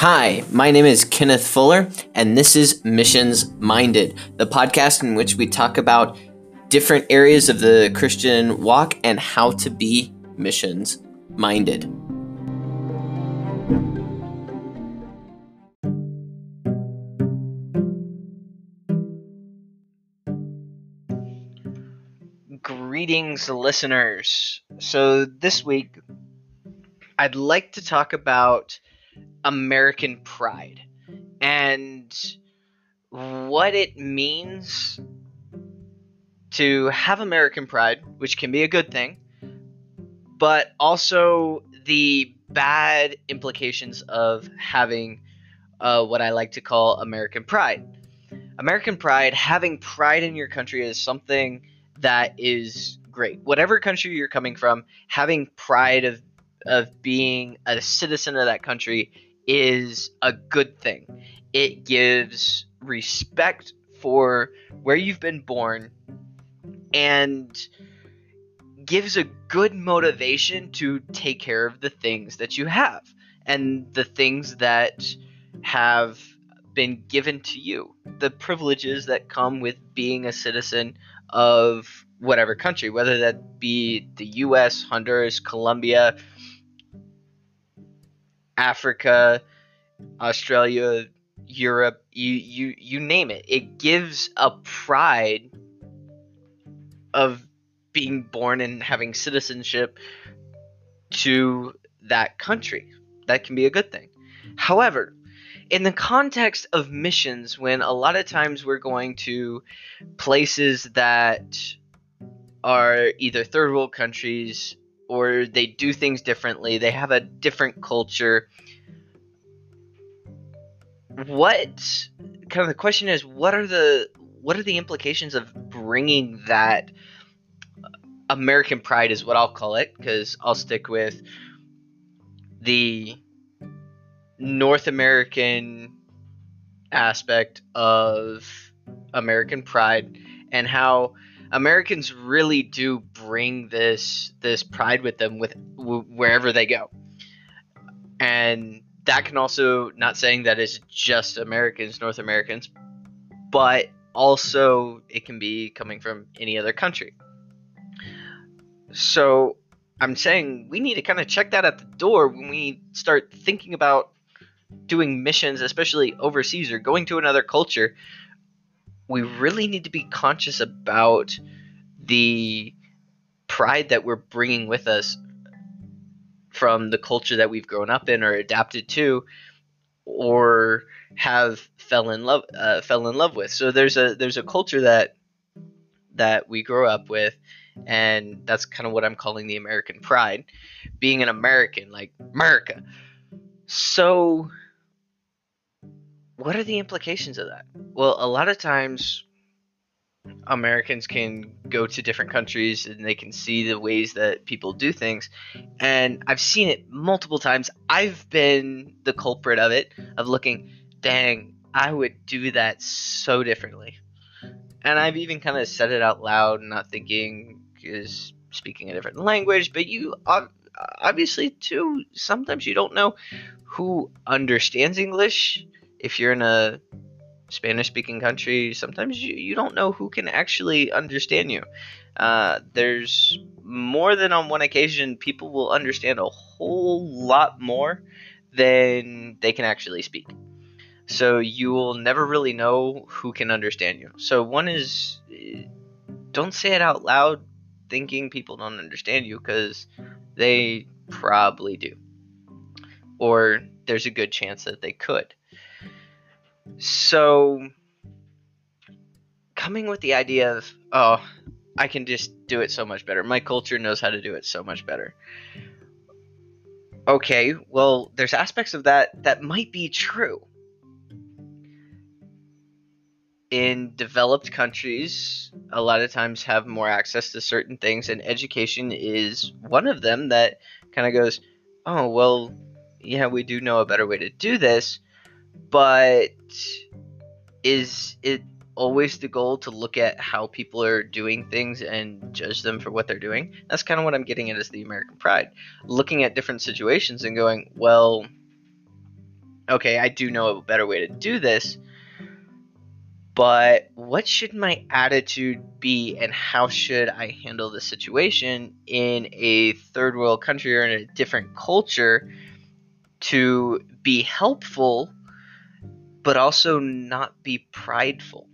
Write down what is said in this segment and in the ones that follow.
Hi, my name is Kenneth Fuller, and this is Missions Minded, the podcast in which we talk about different areas of the Christian walk and how to be missions minded. Greetings, listeners. So, this week, I'd like to talk about American pride and what it means to have American pride, which can be a good thing, but also the bad implications of having uh, what I like to call American pride. American pride, having pride in your country is something that is great. Whatever country you're coming from, having pride of of being a citizen of that country is a good thing. It gives respect for where you've been born and gives a good motivation to take care of the things that you have and the things that have been given to you, the privileges that come with being a citizen of whatever country, whether that be the US, Honduras, Colombia, Africa, Australia, Europe, you you you name it. It gives a pride of being born and having citizenship to that country. That can be a good thing. However, in the context of missions, when a lot of times we're going to places that are either third world countries or they do things differently, they have a different culture. What kind of the question is what are the what are the implications of bringing that American pride is what I'll call it because I'll stick with the North American aspect of American pride and how Americans really do bring this this pride with them with wherever they go. And that can also not saying that it's just Americans, North Americans, but also it can be coming from any other country. So I'm saying we need to kind of check that at the door when we start thinking about doing missions, especially overseas or going to another culture. We really need to be conscious about the pride that we're bringing with us from the culture that we've grown up in or adapted to or have fell in love uh, fell in love with so there's a there's a culture that that we grow up with and that's kind of what I'm calling the American pride, being an American, like America. So, what are the implications of that? Well, a lot of times Americans can go to different countries and they can see the ways that people do things. And I've seen it multiple times. I've been the culprit of it, of looking, dang, I would do that so differently. And I've even kind of said it out loud, not thinking, is speaking a different language, but you obviously too sometimes you don't know who understands English. If you're in a Spanish speaking country, sometimes you, you don't know who can actually understand you. Uh, there's more than on one occasion, people will understand a whole lot more than they can actually speak. So you will never really know who can understand you. So one is don't say it out loud thinking people don't understand you because they probably do. Or there's a good chance that they could. So, coming with the idea of, oh, I can just do it so much better. My culture knows how to do it so much better. Okay, well, there's aspects of that that might be true in developed countries a lot of times have more access to certain things and education is one of them that kind of goes oh well yeah we do know a better way to do this but is it always the goal to look at how people are doing things and judge them for what they're doing? That's kind of what i'm getting at as the american pride. Looking at different situations and going well okay, I do know a better way to do this, but what should my attitude be and how should I handle the situation in a third world country or in a different culture to be helpful but also not be prideful?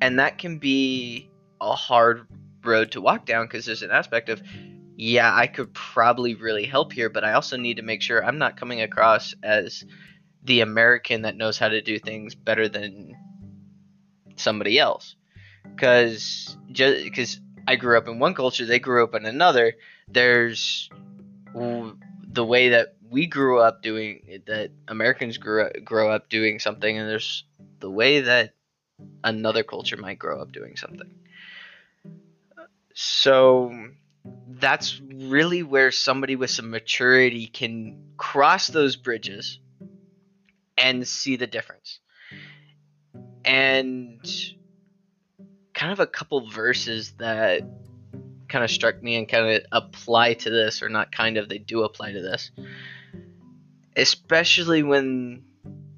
And that can be a hard road to walk down because there's an aspect of yeah, I could probably really help here, but I also need to make sure I'm not coming across as the American that knows how to do things better than somebody else. Because because I grew up in one culture, they grew up in another. There's the way that we grew up doing that Americans grew grow up doing something, and there's the way that another culture might grow up doing something. So that's really where somebody with some maturity can cross those bridges and see the difference. And kind of a couple verses that kind of struck me and kind of apply to this, or not kind of, they do apply to this. Especially when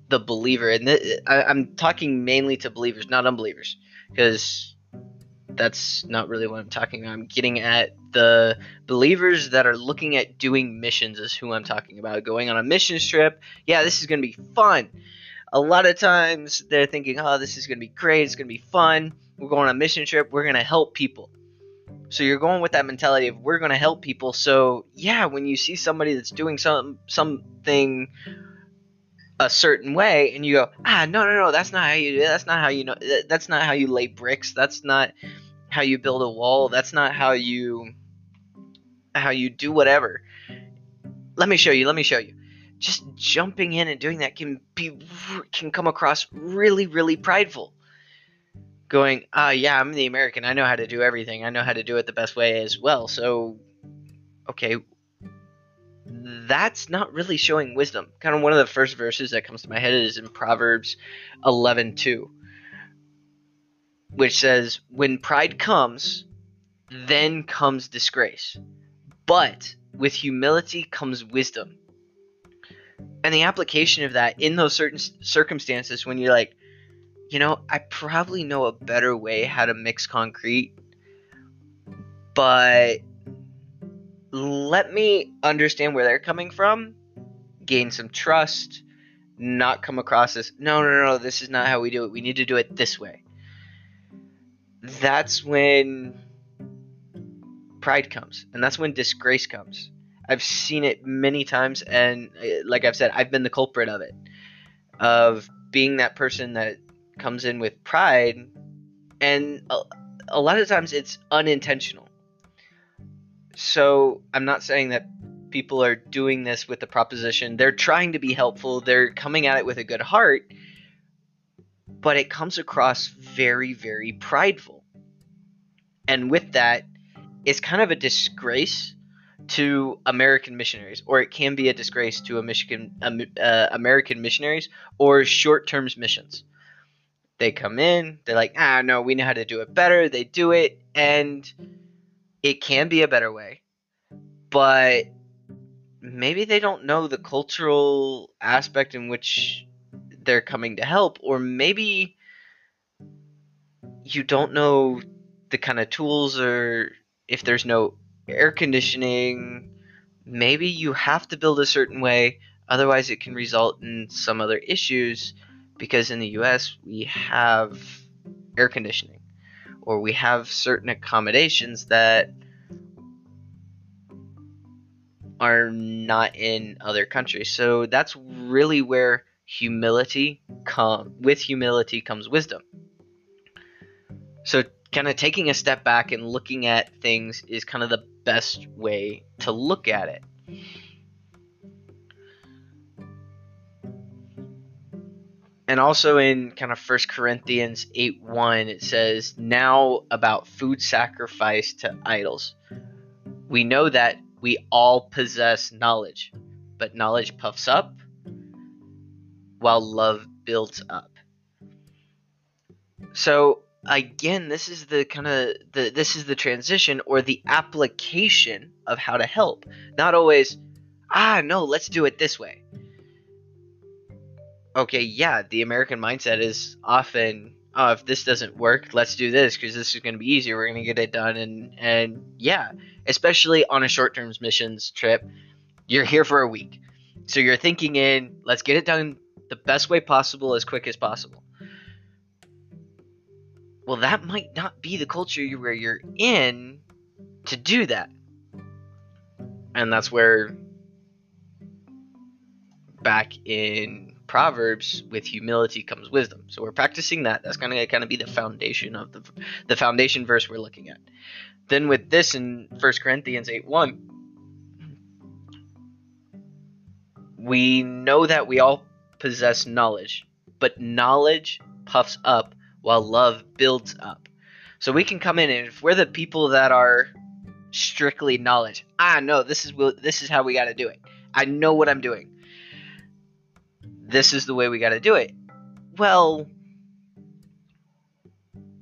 the believer, and th- I, I'm talking mainly to believers, not unbelievers, because that's not really what I'm talking about. I'm getting at the believers that are looking at doing missions is who I'm talking about. Going on a mission trip. Yeah, this is going to be fun. A lot of times they're thinking, oh, this is going to be great. It's going to be fun. We're going on a mission trip. We're going to help people. So you're going with that mentality of we're going to help people. So yeah, when you see somebody that's doing some something a certain way and you go ah no no no that's not how you do that's not how you know that's not how you lay bricks. That's not how you build a wall. That's not how you how you do whatever. Let me show you let me show you. Just jumping in and doing that can be can come across really really prideful going ah yeah i'm the american. I know how to do everything. I know how to do it the best way as well. So okay. That's not really showing wisdom. Kind of one of the first verses that comes to my head is in Proverbs 11:2, which says, "When pride comes, then comes disgrace, but with humility comes wisdom." And the application of that in those certain circumstances when you're like, you know, I probably know a better way how to mix concrete, but let me understand where they're coming from, gain some trust, not come across as, no, no, no, this is not how we do it. We need to do it this way. That's when pride comes, and that's when disgrace comes. I've seen it many times, and uh, like I've said, I've been the culprit of it, of being that person that comes in with pride, and a, a lot of times it's unintentional so I'm not saying that people are doing this with the proposition. They're trying to be helpful, they're coming at it with a good heart, but it comes across very, very prideful. And with that, it's kind of a disgrace to American missionaries, or it can be a disgrace to a Michigan uh, American missionaries or short-term missions. They come in, they're like, ah, no, we know how to do it better. They do it, and it can be a better way, but maybe they don't know the cultural aspect in which they're coming to help, or maybe you don't know the kind of tools or if there's no air conditioning, maybe you have to build a certain way, otherwise, it can result in some other issues because in the US we have air conditioning or we have certain accommodations that are not in other countries. So that's really where humility come with humility comes wisdom. So kind of taking a step back and looking at things is kind of the best way to look at it. And also in kind of First Corinthians 8 1, it says, Now about food sacrifice to idols. We know that we all possess knowledge, but knowledge puffs up while love builds up. So again, this is the kind of the this is the transition or the application of how to help. Not always, ah no, let's do it this way okay, yeah, the American mindset is often, oh, if this doesn't work, let's do this because this is going to be easier. We're going to get it done, and and yeah, especially on a short-term missions trip, you're here for a week, so you're thinking in, let's get it done the best way possible, as quick as possible. Well, that might not be the culture where you're in to do that, and that's where back in Proverbs, with humility comes wisdom. So we're practicing that. That's going to kind of be the foundation of the the foundation verse we're looking at. Then with this in 1 Corinthians 8 1, we know that we all possess knowledge, but knowledge puffs up while love builds up. So we can come in and if we're the people that are strictly knowledge, ah no, this is this is how we got to do it. I know what I'm doing this is the way we got to do it. Well,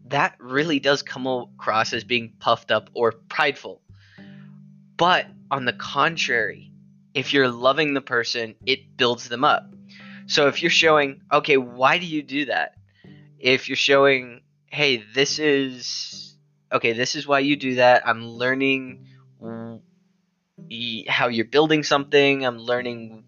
that really does come across as being puffed up or prideful. But on the contrary, if you're loving the person, it builds them up. So if you're showing, okay, why do you do that? If you're showing, hey, this is okay, this is why you do that. I'm learning how you're building something. I'm learning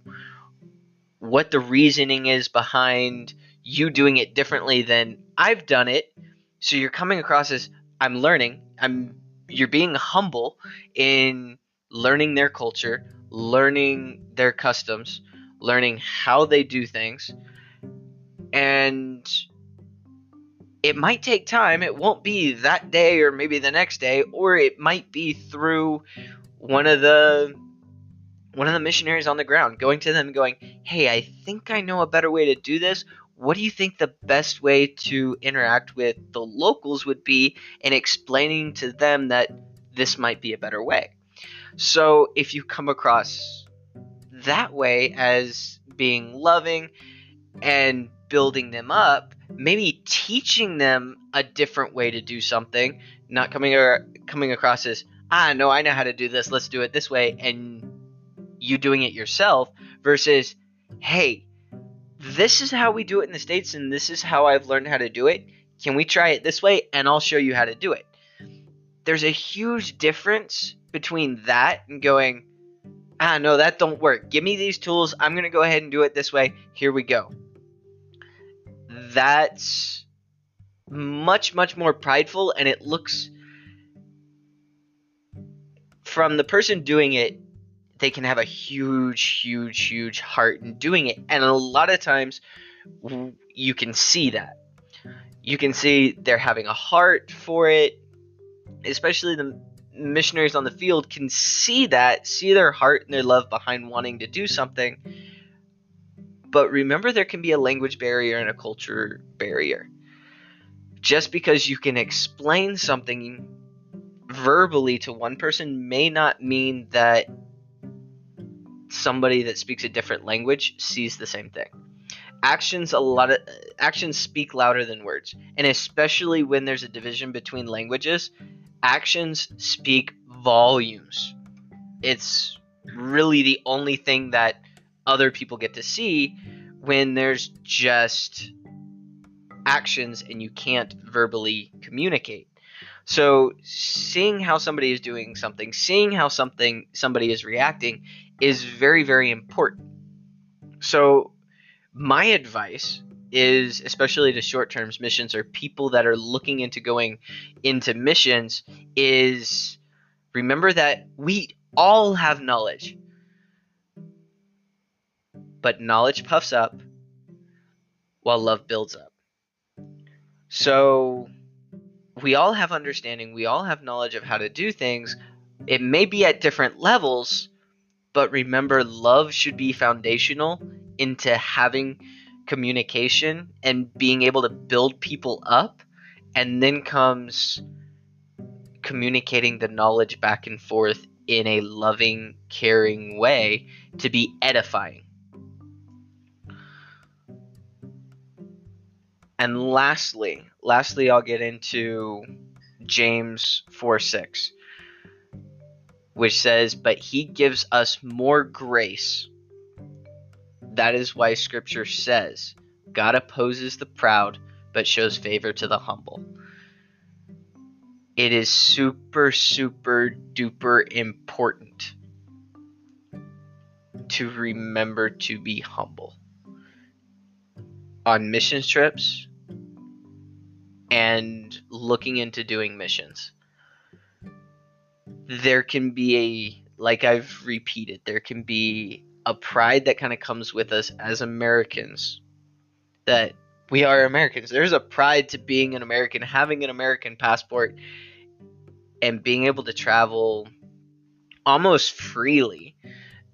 what the reasoning is behind you doing it differently than I've done it. So you're coming across as I'm learning. I'm you're being humble in learning their culture, learning their customs, learning how they do things. And it might take time. It won't be that day or maybe the next day, or it might be through one of the one of the missionaries on the ground, going to them and going, Hey, I think I know a better way to do this. What do you think the best way to interact with the locals would be in explaining to them that this might be a better way? So if you come across that way as being loving and building them up, maybe teaching them a different way to do something, not coming or coming across as ah no I know how to do this, let's do it this way, and you doing it yourself versus, hey, this is how we do it in the States and this is how I've learned how to do it. Can we try it this way? And I'll show you how to do it. There's a huge difference between that and going, ah, no, that don't work. Give me these tools. I'm going to go ahead and do it this way. Here we go. That's much, much more prideful, and it looks from the person doing it, they can have a huge, huge, huge heart in doing it. And a lot of times you can see that. You can see they're having a heart for it, especially the missionaries on the field can see that, see their heart and their love behind wanting to do something. But remember, there can be a language barrier and a culture barrier. Just because you can explain something verbally to one person may not mean that somebody that speaks a different language sees the same thing. Actions a lot of actions speak louder than words, and especially when there's a division between languages, actions speak volumes. It's really the only thing that other people get to see when there's just actions and you can't verbally communicate. So seeing how somebody is doing something, seeing how something somebody is reacting is very, very important. So, my advice is, especially to short term missions or people that are looking into going into missions, is remember that we all have knowledge. But knowledge puffs up while love builds up. So, we all have understanding, we all have knowledge of how to do things. It may be at different levels, but remember, love should be foundational into having communication and being able to build people up. And then comes communicating the knowledge back and forth in a loving, caring way to be edifying. And lastly, lastly, I'll get into James 4 6 which says, But he gives us more grace. that is why scripture says God opposes the proud but shows favor to the humble. It is super, super duper important to remember to be humble on mission trips and looking into doing missions. There can be a, like I've repeated, there can be a pride that kind of comes with us as Americans that we are Americans. There's a pride to being an American, having an American passport, and being able to travel almost freely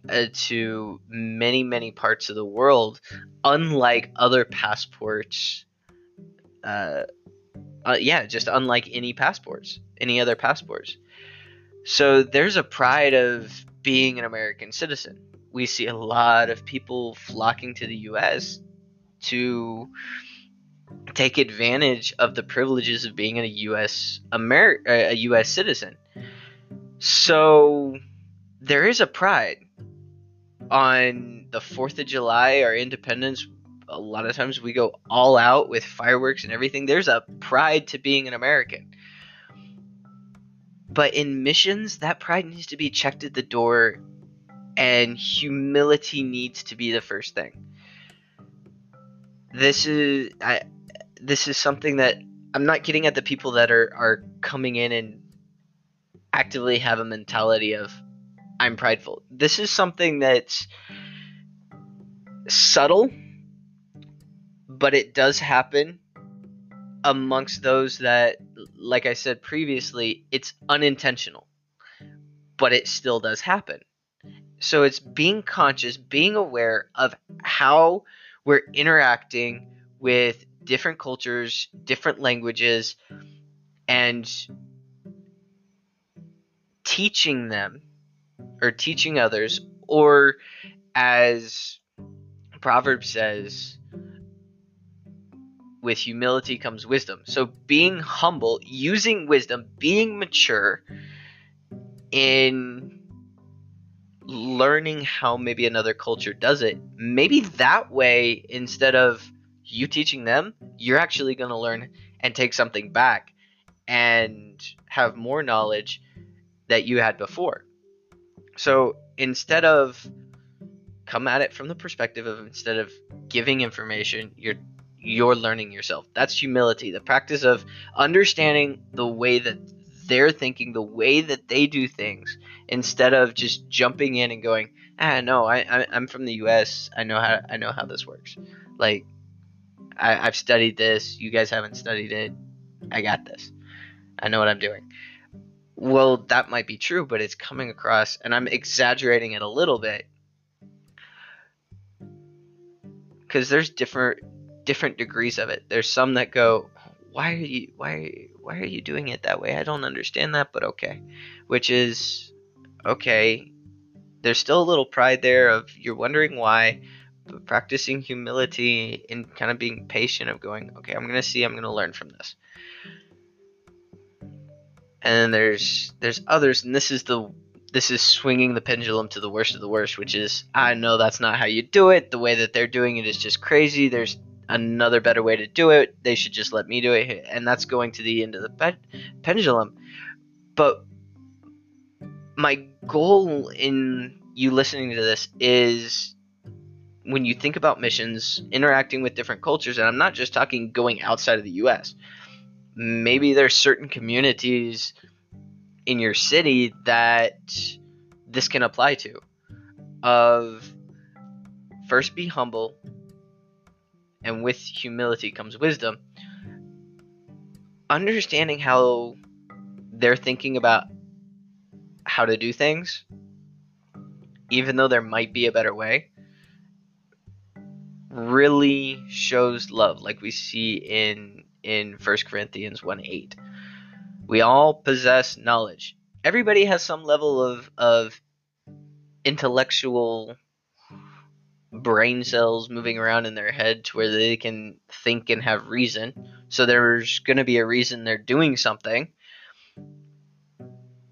uh, to many, many parts of the world, unlike other passports. Uh, uh, yeah, just unlike any passports, any other passports. So there's a pride of being an American citizen. We see a lot of people flocking to the U.S. to take advantage of the privileges of being a U.S. A U.S. citizen. So there is a pride on the Fourth of July, our Independence. A lot of times we go all out with fireworks and everything. There's a pride to being an American. But in missions, that pride needs to be checked at the door, and humility needs to be the first thing. This is I, this is something that I'm not getting at the people that are are coming in and actively have a mentality of I'm prideful. This is something that's subtle, but it does happen amongst those that, like I said previously, it's unintentional, but it still does happen. So it's being conscious, being aware of how we're interacting with different cultures, different languages, and teaching them or teaching others, or as Proverbs says, with humility comes wisdom. So being humble, using wisdom, being mature in learning how maybe another culture does it. Maybe that way, instead of you teaching them, you're actually going to learn and take something back and have more knowledge that you had before. So instead of come at it from the perspective of instead of giving information, you're you're learning yourself. That's humility, the practice of understanding the way that they're thinking, the way that they do things, instead of just jumping in and going, ah, no, I, I am from the U.S. I know how I know how this works. Like I, I've studied this. You guys haven't studied it. I got this. I know what I'm doing. Well, that might be true, but it's coming across, and I'm exaggerating it a little bit because there's different different degrees of it. There's some that go, "Why are you why why are you doing it that way? I don't understand that, but okay." Which is okay. There's still a little pride there of you're wondering why, but practicing humility and kind of being patient of going, okay, I'm gonna see, I'm gonna learn from this. And then there's there's others, and this is the this is swinging the pendulum to the worst of the worst, which is I know that's not how you do it. The way that they're doing it is just crazy. There's another better way to do it. They should just let me do it, and that's going to the end of the pe- pendulum. But my goal in you listening to this is when you think about missions, interacting with different cultures, and I'm not just talking going outside of the US, maybe there's certain communities in your city that this can apply to. Of first be humble, and with humility comes wisdom. Understanding how they're thinking about how to do things, even though there might be a better way, really shows love like we see in in 1 Corinthians 1 8. We all possess knowledge. Everybody has some level of of intellectual brain cells moving around in their head to where they can think and have reason. So there's going to be a reason they're doing something.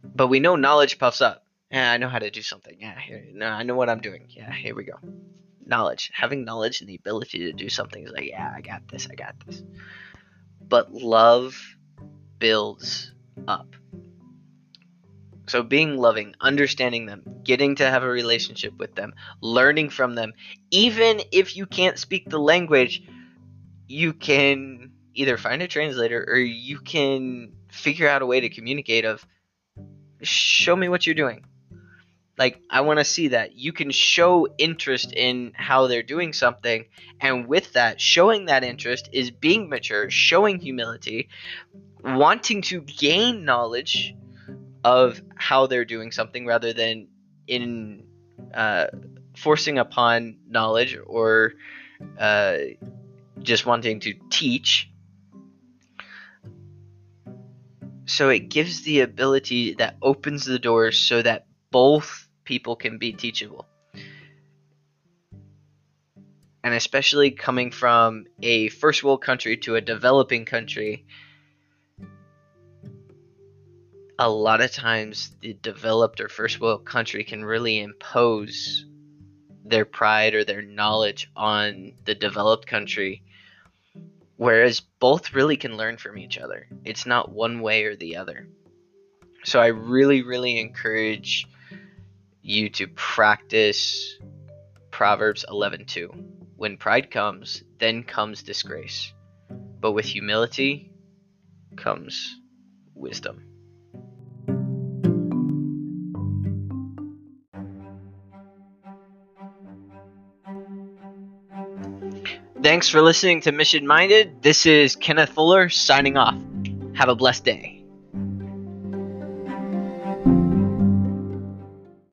But we know knowledge puffs up. Yeah, I know how to do something. Yeah, here, no, I know what I'm doing. Yeah, here we go knowledge. Having knowledge and the ability to do something is like, yeah, I got this, I got this. But love builds up. So being loving, understanding them, getting to have a relationship with them, learning from them, even if you can't speak the language, you can either find a translator or you can figure out a way to communicate of show me what you're doing. Like i want to see that. You can show interest in how they're doing something and with that showing that interest is being mature showing humility wanting to gain knowledge of how they're doing something rather than in uh, forcing upon knowledge or uh, just wanting to teach so it gives the ability that opens the doors so that both people can be teachable. And especially coming from a first world country to a developing country, a lot of times the developed or first world country can really impose their pride or their knowledge on the developed country Whereas both really can learn from each other. It's not one way or the other. So I really, really encourage you to practice Proverbs 11:2. When pride comes, then comes disgrace. But with humility comes wisdom. Thanks for listening to Mission Minded. This is Kenneth Fuller signing off. Have a blessed day.